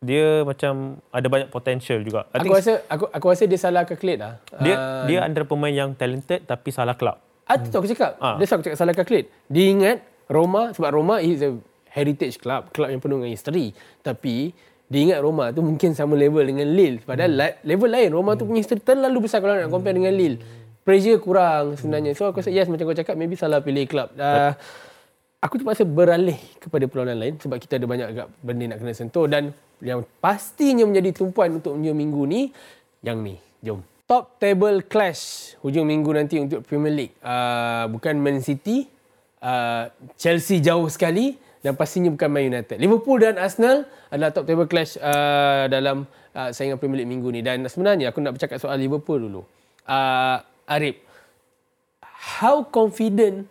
dia macam ada banyak potential juga. I aku rasa aku aku rasa dia salah calculate lah. Dia uh, dia antara pemain yang talented tapi salah club. Ah, tu aku cakap. Uh. Dia aku cakap salah calculate. Dia ingat Roma sebab Roma is a heritage club, club yang penuh dengan history. Tapi dia ingat Roma tu mungkin sama level dengan Lille. Padahal hmm. level lain. Roma hmm. tu punya history terlalu besar kalau nak compare hmm. dengan Lille. Pressure kurang sebenarnya. So aku rasa yes macam kau cakap maybe salah pilih club. Uh, aku terpaksa beralih kepada perlawanan lain sebab kita ada banyak agak benda nak kena sentuh dan yang pastinya menjadi tumpuan untuk hujung minggu ni yang ni. Jom. Top table clash hujung minggu nanti untuk Premier League. Uh, bukan Man City, uh, Chelsea jauh sekali dan pastinya bukan Man United. Liverpool dan Arsenal adalah top table clash uh, dalam uh, saingan Premier League minggu ni. Dan sebenarnya aku nak bercakap soal Liverpool dulu. Uh, Arif, how confident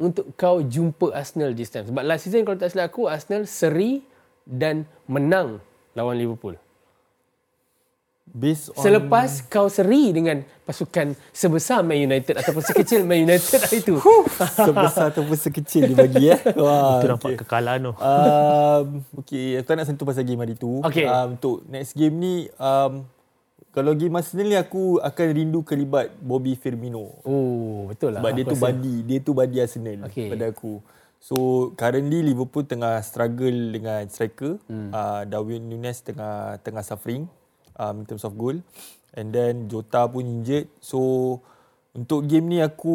untuk kau jumpa Arsenal this time? Sebab last season kalau tak silap aku, Arsenal seri dan menang lawan Liverpool. Based on... Selepas kau seri dengan pasukan sebesar Man United ataupun sekecil Man United itu. sebesar ataupun sekecil dibagi ya. Wah, itu nampak okay. kekalahan tu. Um, okay, aku tak nak sentuh pasal game hari tu. Okay. Um, untuk next game ni, um, kalau game Arsenal aku akan rindu kelibat Bobby Firmino. Oh, betul lah. Sebab dia tu body, dia tu body Arsenal okay. pada aku. So currently Liverpool tengah struggle dengan striker. Hmm. Uh, Darwin Nunes tengah tengah suffering um, in terms of goal. And then Jota pun injured. So untuk game ni aku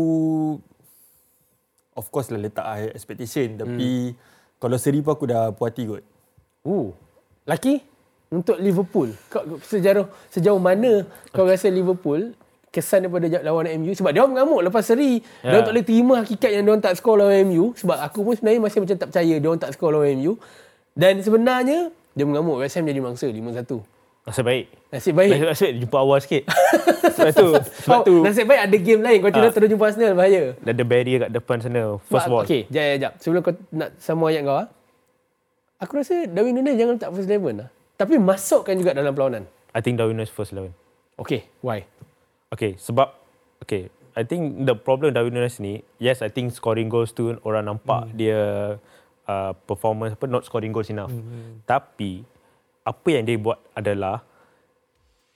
of course lah letak high expectation. Tapi hmm. kalau seri pun aku dah puas hati kot. Uh, laki untuk Liverpool. Kau, sejauh, sejauh mana kau rasa Liverpool kesan daripada lawan MU sebab dia mengamuk lepas seri. Yeah. Dia tak boleh terima hakikat yang dia tak skor lawan MU sebab aku pun sebenarnya masih macam tak percaya dia tak skor lawan MU. Dan sebenarnya dia mengamuk West Ham jadi mangsa 5-1. Nasib baik. Nasib baik. Nasib baik jumpa awal sikit. sebab tu. Sebab tu. Nasib baik ada game lain. Kau tidak ha. terus jumpa Arsenal. Bahaya. Dan ada barrier kat depan sana. First ball. Okay. Jap, jap, jap. Sebelum kau nak sama ayat kau. Ha? Aku rasa Darwin Nunes jangan letak first 11 lah. Tapi masukkan juga dalam perlawanan. I think Darwin Nunes first 11. Okay. Why? Okay, sebab okay, I think the problem Darwin Nunes ni, yes, I think scoring goals tu orang nampak mm. dia uh, performance apa not scoring goals enough. Mm. Tapi apa yang dia buat adalah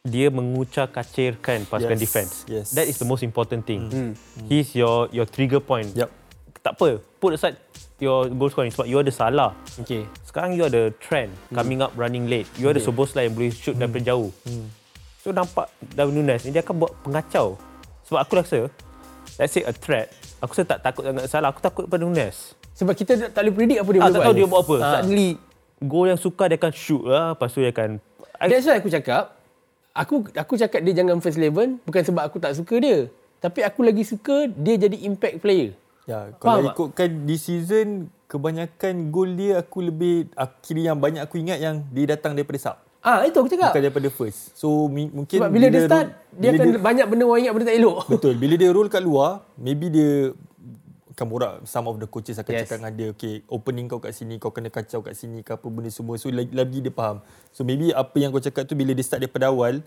dia mengucar kacirkan pasukan yes. defense. Yes. That is the most important thing. Mm. He's your your trigger point. Yep. Tak apa, put aside your goal scoring sebab you ada salah. Okay. Sekarang you ada trend mm. coming up running late. You okay. ada Soboslai yang boleh shoot mm. daripada jauh. Mm. So nampak Darwin Nunes ni dia akan buat pengacau. Sebab aku rasa let's say a threat, aku rasa tak takut sangat salah, aku takut pada Nunes. Sebab kita tak boleh predict apa dia ah, buat. Tak tahu dia buat apa. Ha. Suddenly gol yang suka dia akan shoot lah, lepas tu dia akan That's why aku cakap aku aku cakap dia jangan first eleven bukan sebab aku tak suka dia. Tapi aku lagi suka dia jadi impact player. Ya, kalau Faham ikutkan tak? di season kebanyakan gol dia aku lebih akhirnya yang banyak aku ingat yang dia datang daripada sub. Ah itu aku cakap. Bukan daripada first. So mungkin Sebab bila, bila dia start dia akan dia, banyak benda orang ingat benda tak elok. Betul. Bila dia roll kat luar, maybe dia akan borak some of the coaches akan yes. cakap dengan dia, okay, opening kau kat sini, kau kena kacau kat sini ke apa benda semua. So lagi, lagi dia faham. So maybe apa yang kau cakap tu bila dia start daripada awal,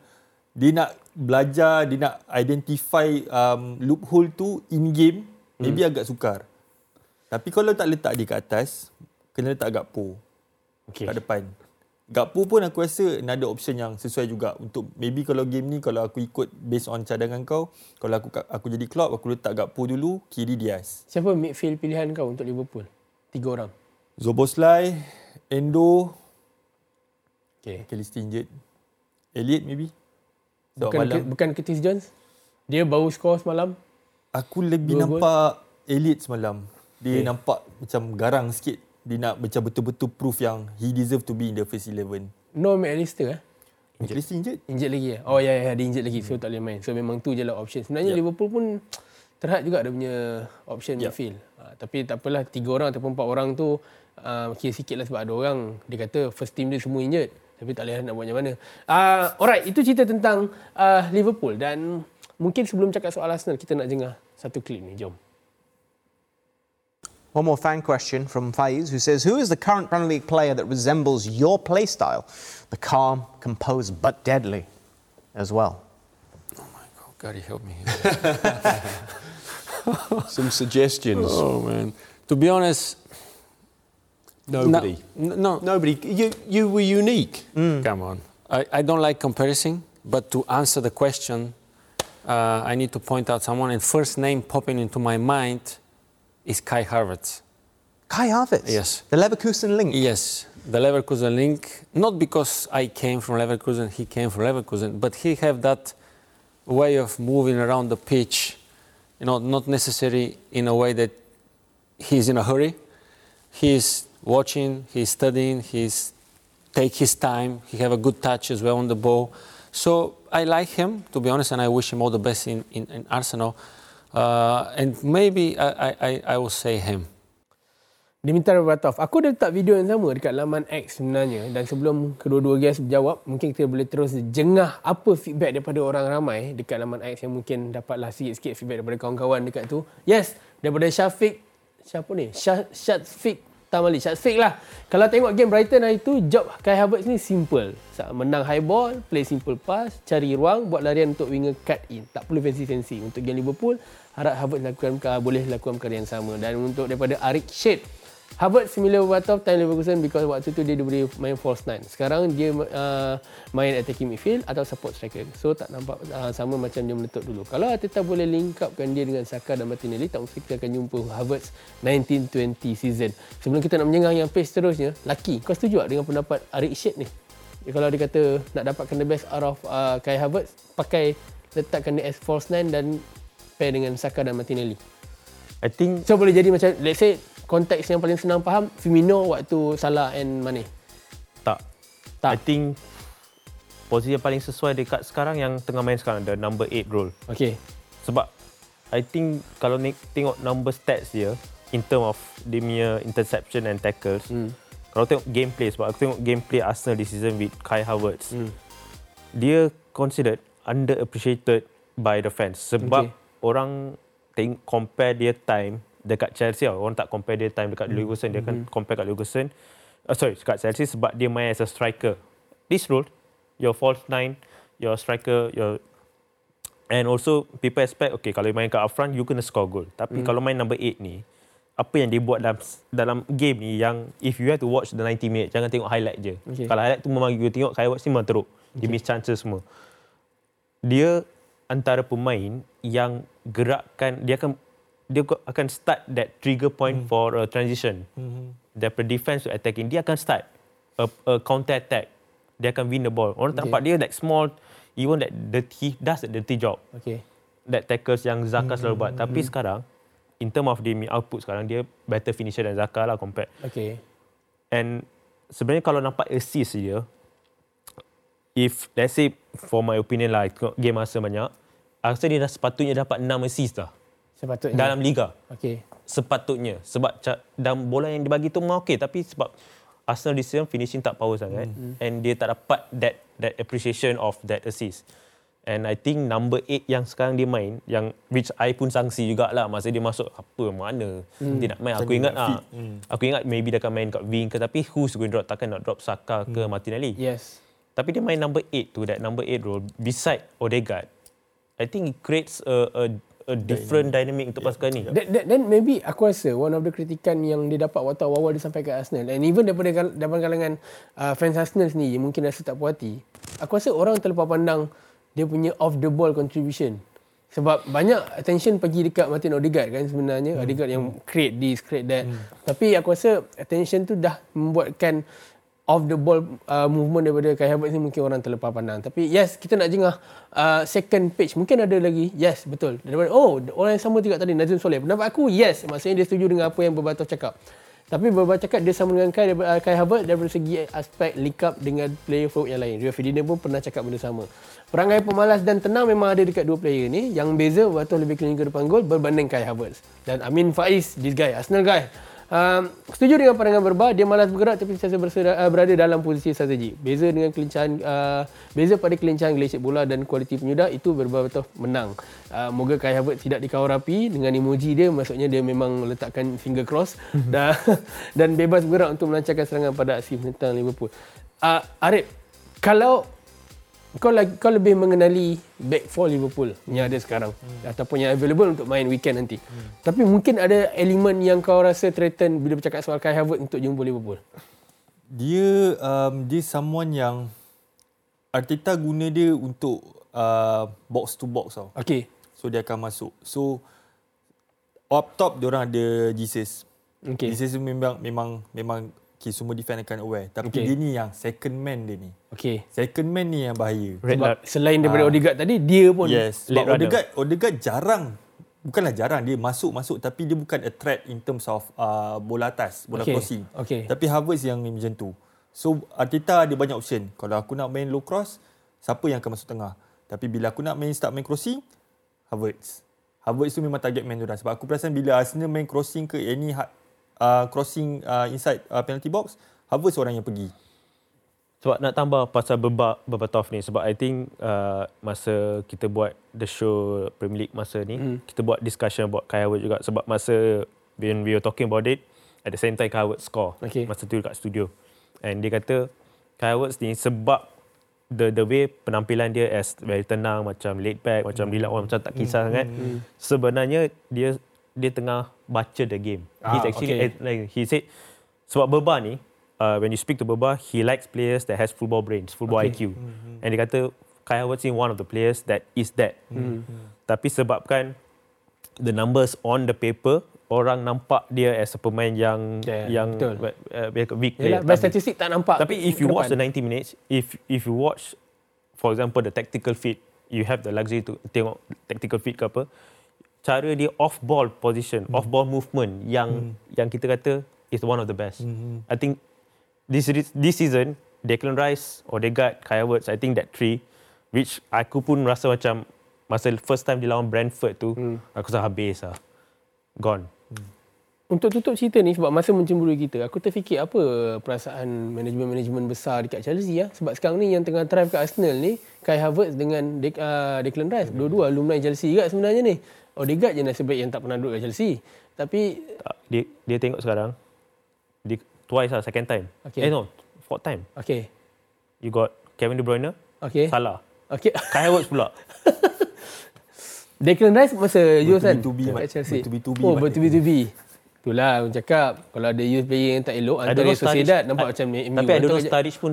dia nak belajar, dia nak identify um, loophole tu in game, maybe hmm. agak sukar. Tapi kalau tak letak dia kat atas, kena letak agak po. Okay. Kat depan. Gakpo pun aku rasa ada option yang sesuai juga untuk maybe kalau game ni kalau aku ikut based on cadangan kau kalau aku aku jadi Klopp aku letak Gakpo dulu kiri Diaz. Siapa midfield pilihan kau untuk Liverpool? Tiga orang. Zoboslai, Endo, okay. Kelly Stinged, Elliot maybe. Bukan malam. bukan Curtis Jones? Dia baru skor semalam. Aku lebih Dua nampak Elliot semalam. Dia okay. nampak macam garang sikit dia nak macam betul-betul proof yang he deserve to be in the first 11. No McAllister eh? McAllister injured? Injured lagi ya? Oh ya, yeah, yeah, dia injured lagi. So hmm. tak boleh main. So memang tu je lah option. Sebenarnya yep. Liverpool pun terhad juga ada punya option yep. midfield. Uh, tapi tak apalah, tiga orang ataupun empat orang tu uh, kira sikit lah sebab ada orang dia kata first team dia semua injured. Tapi tak boleh nak buat macam mana. Uh, alright, itu cerita tentang uh, Liverpool. Dan mungkin sebelum cakap soal Arsenal, kita nak dengar satu klip ni. Jom. One more fan question from Faiz, who says, Who is the current Premier League player that resembles your play style? The calm, composed, but deadly as well. Oh my God, God, help me. Some suggestions. Oh man. To be honest, Nobody. No, no. Nobody. You, you were unique. Mm. Come on. I, I don't like comparison, but to answer the question, uh, I need to point out someone, and first name popping into my mind is Kai Havertz. Kai Havertz. Yes. The Leverkusen link. Yes, the Leverkusen link. Not because I came from Leverkusen, he came from Leverkusen, but he have that way of moving around the pitch. You know, not necessarily in a way that he's in a hurry. He's watching, he's studying, he's take his time. He have a good touch as well on the ball. So I like him, to be honest, and I wish him all the best in, in, in Arsenal. Uh, and maybe I, I, I will say him. Dimitar Berbatov. Aku dah letak video yang sama dekat laman X sebenarnya. Dan sebelum kedua-dua guest jawab, mungkin kita boleh terus jengah apa feedback daripada orang ramai dekat laman X yang mungkin dapatlah sikit-sikit feedback daripada kawan-kawan dekat tu. Yes, daripada Syafiq. Siapa ni? Syafiq Tamali. Syafiq lah. Kalau tengok game Brighton hari tu, job Kai Havertz ni simple. Menang high ball, play simple pass, cari ruang, buat larian untuk winger cut in. Tak perlu fancy-fancy. Untuk game Liverpool, harap Havertz lakukan, boleh lakukan perkara yang sama. Dan untuk daripada Arik Shade, Harvard similar of time Leverkusen because waktu tu dia boleh main false nine. Sekarang dia uh, main attacking midfield atau support striker. So tak nampak uh, sama macam dia meletup dulu. Kalau Ateta boleh link upkan dia dengan Saka dan Martinelli, tak mesti kita akan jumpa Harvard 1920 season. Sebelum kita nak menyengah yang pace terusnya, Lucky, kau setuju tak dengan pendapat Arik Shade ni? Kalau dia kata nak dapatkan the best out of uh, Kai Havertz, pakai letakkan dia as false nine dan pair dengan Saka dan Martinelli. I think so boleh jadi macam let's say konteks yang paling senang faham Firmino waktu Salah and Mane? Tak. Tak. I think posisi yang paling sesuai dekat sekarang yang tengah main sekarang the number 8 role. Okay. Sebab I think kalau ni tengok number stats dia in term of dia punya interception and tackles. Hmm. Kalau tengok gameplay sebab aku tengok gameplay Arsenal this season with Kai Havertz. Hmm. Dia considered underappreciated by the fans sebab okay. orang think compare dia time dekat Chelsea lah. Orang tak compare dia time dekat mm. Leverkusen. Dia kan compare kat Leverkusen. Uh, sorry, dekat Chelsea sebab dia main as a striker. This role, your false nine, your striker, your and also people expect okay kalau main kat upfront you kena score goal. Tapi mm. kalau main number 8 ni, apa yang dia buat dalam dalam game ni yang if you have to watch the 90 minutes jangan tengok highlight je. Okay. Kalau highlight tu memang you tengok Watts ni memang teruk. Okay. Dia miss chances semua. Dia antara pemain yang gerakkan dia akan dia akan start that trigger point hmm. for a transition. Hmm. Daripada defense to attacking, dia akan start a, a counter attack. Dia akan win the ball. Orang okay. nampak dia like small, even that dirty, does the dirty job. Okay. That tackles yang Zaka hmm. selalu buat. Tapi hmm. sekarang, in term of the output sekarang, dia better finisher than Zaka lah compared. Okay. And sebenarnya kalau nampak assist dia, if let's say for my opinion lah, game masa banyak, aku rasa dia dah sepatutnya dapat 6 assist dah. Sepatutnya. Dalam liga. Okey. Sepatutnya. Sebab dalam bola yang dibagi tu memang okey. Tapi sebab Arsenal this season finishing tak power sangat. Mm-hmm. And dia tak dapat that that appreciation of that assist. And I think number 8 yang sekarang dia main, yang which I pun sangsi jugalah masa dia masuk apa mana mm. dia nak main. Aku ingat ah, mm. aku ingat maybe dia akan main kat wing ke tapi who's going to drop takkan nak drop Saka ke mm. Martinelli. Yes. Tapi dia main number 8 tu that number 8 role beside Odegaard. I think it creates a, a a different dynamic, dynamic untuk pasukan ni. Then, then maybe aku rasa one of the kritikan yang dia dapat waktu awal dia sampai ke Arsenal and even daripada daripada kalangan uh, fans Arsenal ni mungkin rasa tak puas hati. Aku rasa orang terlepas pandang dia punya off the ball contribution. Sebab banyak attention pergi dekat Martin Odegaard kan sebenarnya. Hmm. Odegaard yang create this, create that. Hmm. Tapi aku rasa attention tu dah membuatkan off the ball uh, movement daripada Kai Havertz ni mungkin orang terlepas pandang. Tapi yes, kita nak jengah uh, second page. Mungkin ada lagi. Yes, betul. Daripada, oh, orang yang sama juga tadi, Nazim Soleh. Pendapat aku, yes. Maksudnya dia setuju dengan apa yang Berbatov cakap. Tapi Berbatov cakap dia sama dengan Kai, uh, Kai Havertz daripada segi aspek link up dengan player forward yang lain. Rio Ferdinand pun pernah cakap benda sama. Perangai pemalas dan tenang memang ada dekat dua player ni. Yang beza Berbatov lebih keliling ke depan gol berbanding Kai Havertz. Dan Amin Faiz, this guy, Arsenal guy. Um, setuju dengan pandangan berba dia malas bergerak tapi sentiasa uh, berada dalam posisi strategi. Beza dengan kelincahan uh, beza pada kelincahan gelecek bola dan kualiti penyudah itu berba betul menang. Uh, moga Kai Havertz tidak dikawal rapi dengan emoji dia maksudnya dia memang letakkan finger cross mhm. dan dan bebas bergerak untuk melancarkan serangan pada aksi tentang Liverpool. Uh, Arif, kalau kau lagi kau lebih mengenali back for Liverpool yang ada sekarang hmm. ataupun yang available untuk main weekend nanti. Hmm. Tapi mungkin ada elemen yang kau rasa threaten bila bercakap soal Kai Havertz untuk jumpa Liverpool. Dia um, dia someone yang Arteta guna dia untuk uh, box to box tau. Okay. So dia akan masuk. So up top dia orang ada Jesus. Okay. Jesus memang memang memang okay, semua defend akan aware. Tapi Okay. dia ni yang second man dia ni. Okay. Second man ni yang bahaya. Red Sebab selain daripada Ah. Odegaard tadi, dia pun Yes. late Sebab runner. Odegaard, Odegaard jarang bukanlah jarang dia masuk-masuk tapi dia bukan a threat in terms of uh, bola atas, bola Okay. crossing. Okay. Tapi Havertz yang macam tu. So Arteta ada banyak option. Kalau aku nak main low cross, siapa yang akan masuk tengah? Tapi bila aku nak main start main crossing, Havertz. Havertz tu memang target man tu dah. Sebab aku perasan bila Arsenal main crossing ke any ha- uh, crossing uh, inside uh, penalty box, Havertz orang yang pergi. Sebab nak tambah pasal Berba, Berbatov ni sebab I think uh, masa kita buat the show Premier League masa ni mm. kita buat discussion about Kai Havertz juga sebab masa when we were talking about it at the same time Kai Havertz score Okay. masa tu dekat studio and dia kata Kai Havertz ni sebab the the way penampilan dia as very tenang macam laid back macam relax orang macam tak kisah sangat sebenarnya dia dia tengah baca the game Ah, he's actually okay. like he said sebab Berba ni uh, when you speak to Berba he likes players that has football brains football Okay. IQ and dia kata Kai Havertz is one of the players that is that tapi sebabkan the numbers on the paper orang nampak dia as a pemain yang Yeah, yang betul. uh, weak player Tapi- statistik tak nampak. tapi if you watch the depan. 90 minutes, if if you watch, for example, the tactical fit, you have the luxury to tengok tactical fit ke apa, cara dia off ball position, off ball movement yang yang kita kata is one of the best. I think this this season Declan Rice, Odegaard, Kai Havertz, I think that three, which aku pun rasa macam masa first time dia lawan Brentford tu, aku rasa habis lah. Gone. Untuk tutup cerita ni sebab masa mencemburui kita, aku terfikir apa perasaan manajemen-manajemen besar dekat Chelsea ya. Sebab sekarang ni yang tengah thrive kat Arsenal ni, Kai Havertz dengan Dec- uh, Declan Rice. Dua-dua alumni Chelsea juga sebenarnya ni. Odegaard je nasib baik yang tak pernah duduk kat Chelsea. Tapi Tak, dia dia tengok sekarang dia twice lah second time. Okay. Eh no, fourth time. okey. You got Kevin De Bruyne, Okey. Salah. Okey. Kai Havertz pula. Declan Rice masa youth kan? Bertubi-tubi, Oh, bertubi-tubi. Itulah aku cakap. Kalau ada youth player yang tak elok, antara Sociedad nampak I- macam MU. Tapi Atau- Sturridge pun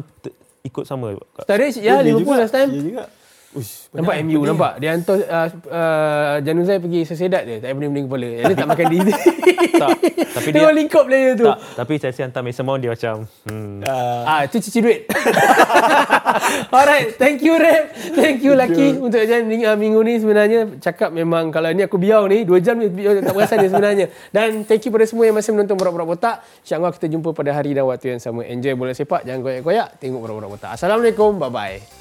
ikut sama. Sturridge, ya, Liverpool last time. Dia juga. Uish, Nampak banyak MU player. nampak? Dia hantar uh, uh, Januzaj pergi Sociedad dia tak pening-pening kepala. Dia tak makan diri. Tak, tapi dia tengok link up player tu. Tak, tapi Chelsea hantar Mason Mount dia macam hmm, ah. Tu cici duit. Alright thank you Rap thank you Lucky untuk jam minggu, uh, minggu ni sebenarnya. Cakap memang kalau ni aku biau ni 2 jam ni tak perasan ni sebenarnya. Dan thank you pada semua yang masih menonton Borak-Borak Botak. insyaAllah kita jumpa pada hari dan waktu yang sama. Enjoy bola sepak jangan koyak-koyak tengok Borak-Borak Botak. Assalamualaikum bye-bye